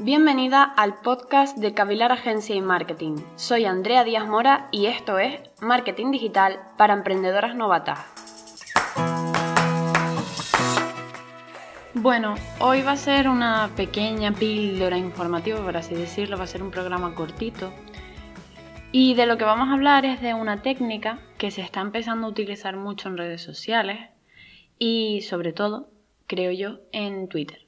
Bienvenida al podcast de Cavilar Agencia y Marketing. Soy Andrea Díaz Mora y esto es Marketing Digital para Emprendedoras Novatas. Bueno, hoy va a ser una pequeña píldora informativa, por así decirlo, va a ser un programa cortito. Y de lo que vamos a hablar es de una técnica que se está empezando a utilizar mucho en redes sociales y sobre todo, creo yo, en Twitter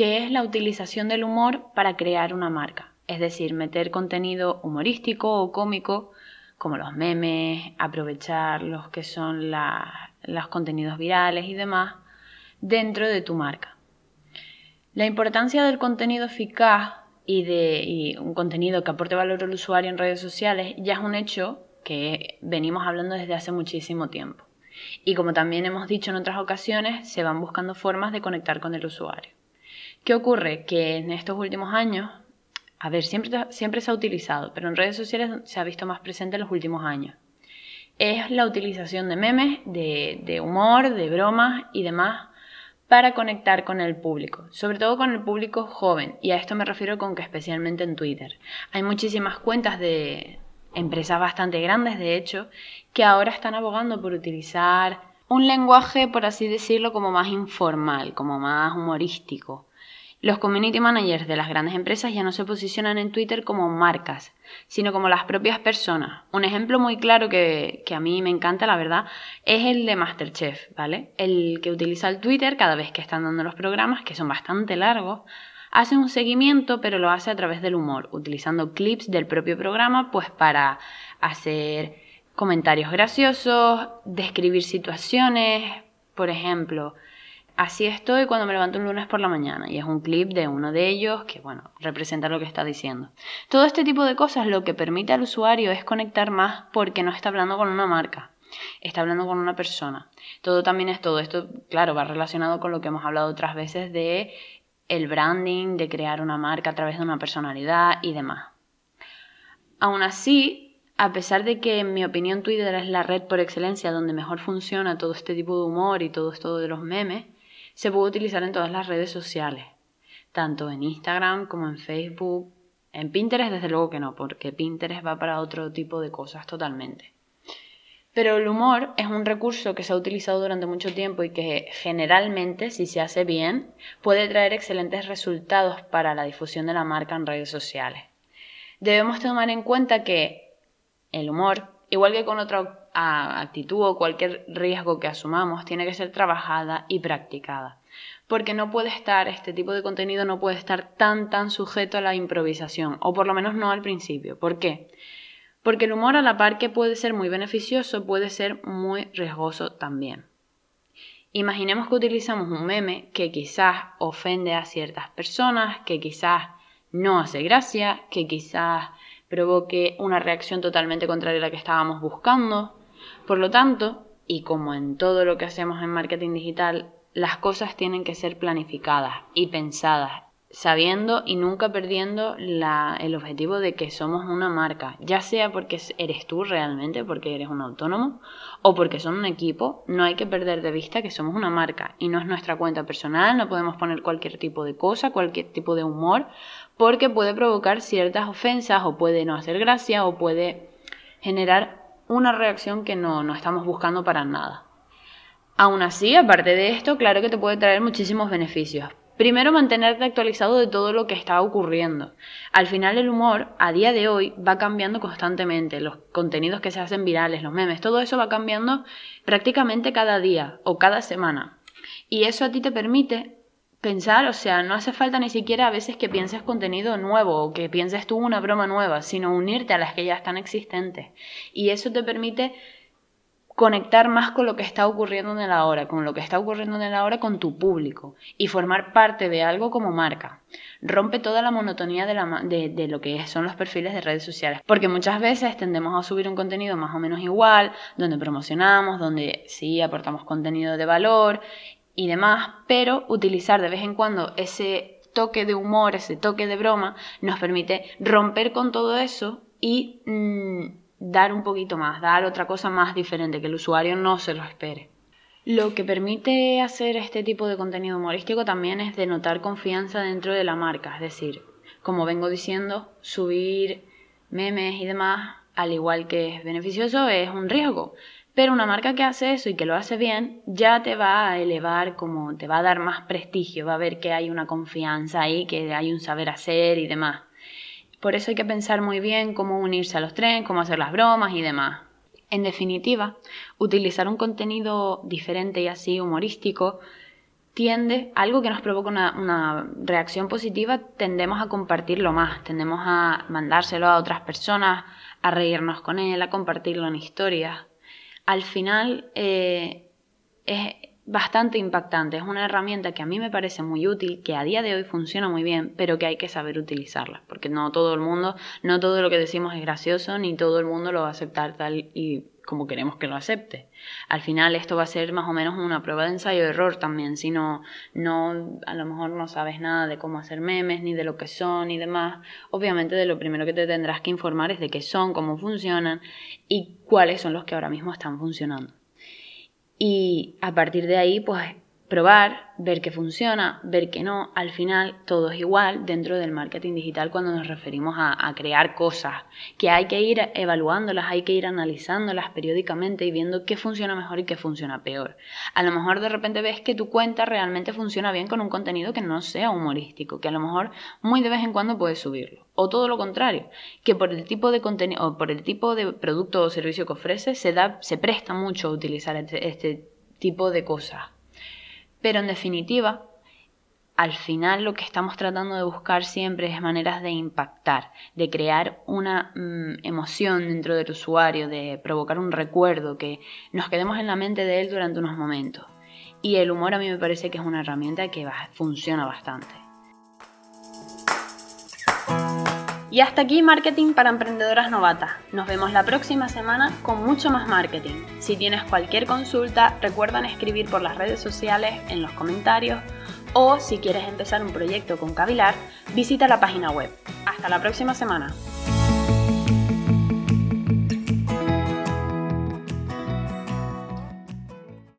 que es la utilización del humor para crear una marca. Es decir, meter contenido humorístico o cómico, como los memes, aprovechar los que son los contenidos virales y demás, dentro de tu marca. La importancia del contenido eficaz y de un contenido que aporte valor al usuario en redes sociales ya es un hecho que venimos hablando desde hace muchísimo tiempo. Y como también hemos dicho en otras ocasiones, se van buscando formas de conectar con el usuario. ¿Qué ocurre? Que en estos últimos años, a ver, siempre, siempre se ha utilizado, pero en redes sociales se ha visto más presente en los últimos años. Es la utilización de memes, de, de humor, de bromas y demás para conectar con el público, sobre todo con el público joven, y a esto me refiero con que especialmente en Twitter. Hay muchísimas cuentas de empresas bastante grandes, de hecho, que ahora están abogando por utilizar un lenguaje, por así decirlo, como más informal, como más humorístico, los community managers de las grandes empresas ya no se posicionan en Twitter como marcas, sino como las propias personas. Un ejemplo muy claro que, a mí me encanta, la verdad, es el de Masterchef, ¿vale? El que utiliza el Twitter cada vez que están dando los programas, que son bastante largos, hace un seguimiento, pero lo hace a través del humor, utilizando clips del propio programa, pues para hacer comentarios graciosos, describir situaciones, por ejemplo, Así estoy cuando me levanto un lunes por la mañana y es un clip de uno de ellos que, bueno, representa lo que está diciendo. Todo este tipo de cosas lo que permite al usuario es conectar más porque no está hablando con una marca, está hablando con una persona. Todo también es todo esto, claro, va relacionado con lo que hemos hablado otras veces de el branding, de crear una marca a través de una personalidad y demás. Aún así, a pesar de que en mi opinión Twitter es la red por excelencia donde mejor funciona todo este tipo de humor y todo esto de los memes, se puede utilizar en todas las redes sociales, tanto en Instagram como en Facebook. En Pinterest desde luego que no, porque Pinterest va para otro tipo de cosas totalmente. Pero el humor es un recurso que se ha utilizado durante mucho tiempo y que generalmente, si se hace bien, puede traer excelentes resultados para la difusión de la marca en redes sociales. Debemos tomar en cuenta que el humor, igual que con otra actitud o cualquier riesgo que asumamos tiene que ser trabajada y practicada. Porque no puede estar, este tipo de contenido no puede estar tan, tan sujeto a la improvisación, o por lo menos no al principio. ¿Por qué? Porque el humor a la par que puede ser muy beneficioso, puede ser muy riesgoso también. Imaginemos que utilizamos un meme que quizás ofende a ciertas personas, que quizás no hace gracia, que quizás provoque una reacción totalmente contraria a la que estábamos buscando. Por lo tanto, y como en todo lo que hacemos en marketing digital, las cosas tienen que ser planificadas y pensadas, sabiendo y nunca perdiendo el objetivo de que somos una marca, ya sea porque eres tú realmente, porque eres un autónomo, o porque son un equipo, no hay que perder de vista que somos una marca y no es nuestra cuenta personal, no podemos poner cualquier tipo de cosa, cualquier tipo de humor, porque puede provocar ciertas ofensas o puede no hacer gracia o puede generar una reacción que no, no estamos buscando para nada. Aún así, aparte de esto, claro que te puede traer muchísimos beneficios. Primero, mantenerte actualizado de todo lo que está ocurriendo. Al final, el humor, a día de hoy, va cambiando constantemente. Los contenidos que se hacen virales, los memes, todo eso va cambiando prácticamente cada día o cada semana. Y eso a ti te permite pensar, o sea, no hace falta ni siquiera a veces que pienses contenido nuevo o que pienses tú una broma nueva, sino unirte a las que ya están existentes. Y eso te permite conectar más con lo que está ocurriendo en el ahora, con lo que está ocurriendo en el ahora con tu público y formar parte de algo como marca. Rompe toda la monotonía de, la, de, lo que son los perfiles de redes sociales, porque muchas veces tendemos a subir un contenido más o menos igual, donde promocionamos, donde sí aportamos contenido de valor y demás, pero utilizar de vez en cuando ese toque de humor, ese toque de broma, nos permite romper con todo eso y mm, dar un poquito más, dar otra cosa más diferente, que el usuario no se lo espere. Lo que permite hacer este tipo de contenido humorístico también es denotar confianza dentro de la marca, es decir, como vengo diciendo, subir memes y demás, al igual que es beneficioso, es un riesgo. Pero una marca que hace eso y que lo hace bien, ya te va a elevar como, te va a dar más prestigio, va a ver que hay una confianza ahí, que hay un saber hacer y demás. Por eso hay que pensar muy bien cómo unirse a los trenes, cómo hacer las bromas y demás. En definitiva, utilizar un contenido diferente y así humorístico tiende, algo que nos provoca una, reacción positiva, tendemos a compartirlo más, tendemos a mandárselo a otras personas, a reírnos con él, a compartirlo en historias. Al final eh, es bastante impactante, es una herramienta que a mí me parece muy útil, que a día de hoy funciona muy bien, pero que hay que saber utilizarla, porque no todo el mundo, no todo lo que decimos es gracioso, ni todo el mundo lo va a aceptar tal y como queremos que lo acepte. Al final esto va a ser más o menos una prueba de ensayo-error también, si no, no, a lo mejor no sabes nada de cómo hacer memes, ni de lo que son y demás, obviamente de lo primero que te tendrás que informar es de qué son, cómo funcionan y cuáles son los que ahora mismo están funcionando. Y a partir de ahí, pues probar, ver que funciona, ver que no, al final todo es igual dentro del marketing digital cuando nos referimos a, crear cosas, que hay que ir evaluándolas, hay que ir analizándolas periódicamente y viendo qué funciona mejor y qué funciona peor. A lo mejor de repente ves que tu cuenta realmente funciona bien con un contenido que no sea humorístico, que a lo mejor muy de vez en cuando puedes subirlo. O todo lo contrario, que por el tipo de contenido o por el tipo de producto o servicio que ofrece se da, se presta mucho a utilizar este, este tipo de cosas. Pero en definitiva, al final lo que estamos tratando de buscar siempre es maneras de impactar, de crear una mm, emoción dentro del usuario, de provocar un recuerdo, que nos quedemos en la mente de él durante unos momentos. Y el humor a mí me parece que es una herramienta que funciona bastante. Y hasta aquí Marketing para Emprendedoras Novatas. Nos vemos la próxima semana con mucho más marketing. Si tienes cualquier consulta, recuerda escribir por las redes sociales, en los comentarios o si quieres empezar un proyecto con Cavilar, visita la página web. Hasta la próxima semana.